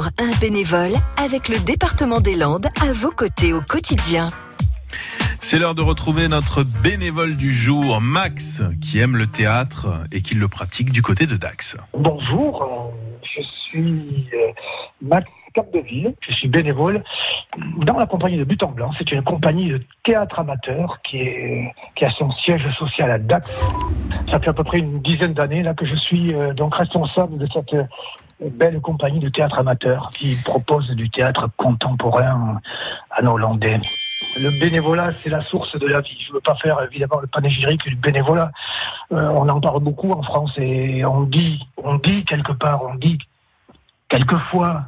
pour un bénévole avec le département des Landes à vos côtés au quotidien. C'est l'heure de retrouver notre bénévole du jour, Max, qui aime le théâtre et qui le pratique du côté de Dax. Bonjour, euh, je suis euh, Max Capdeville, je suis bénévole dans la compagnie de But en Blanc. C'est une compagnie de théâtre amateur qui, est, qui a son siège social à Dax. Ça fait à peu près une dizaine d'années là que je suis euh, donc responsable de cette belle compagnie de théâtre amateur qui propose du théâtre contemporain à nos Hollandais. Le bénévolat, c'est la source de la vie. Je ne veux pas faire évidemment le panégyrique du bénévolat. Euh, on en parle beaucoup en France et on dit, on dit quelque part, on dit quelquefois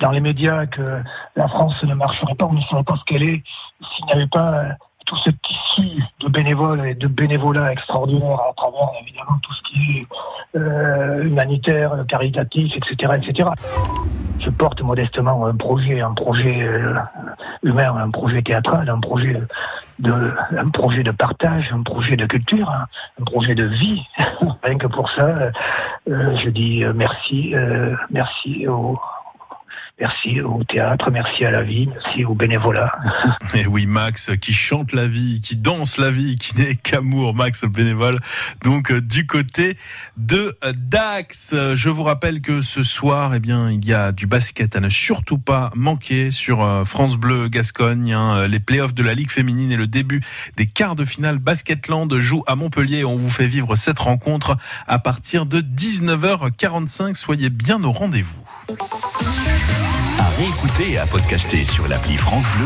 dans les médias que la France ne marcherait pas, on ne saurait pas ce qu'elle est s'il n'y avait pas tout ce tissu de bénévoles et de bénévolat extraordinaire à travers évidemment tout ce qui est euh, humanitaire, caritatif, etc., etc. Je porte modestement un projet, un projet euh, humain, un projet théâtral, un projet de, un projet de partage, un projet de culture, hein, un projet de vie. Rien que pour ça, euh, je dis merci, merci aux Merci au théâtre, merci à la vie, merci au bénévolat. Et oui, Max, qui chante la vie, qui danse la vie, qui n'est qu'amour, Max, le bénévole. Donc, euh, du côté de Dax, je vous rappelle que ce soir, eh bien, il y a du basket à ne surtout pas manquer sur euh, France Bleu Gascogne. Hein, les playoffs de la Ligue féminine et le début des quarts de finale Basketland joue à Montpellier. On vous fait vivre cette rencontre à partir de 19h45. Soyez bien au rendez-vous. Réécouter et à podcaster sur l'appli France Bleu.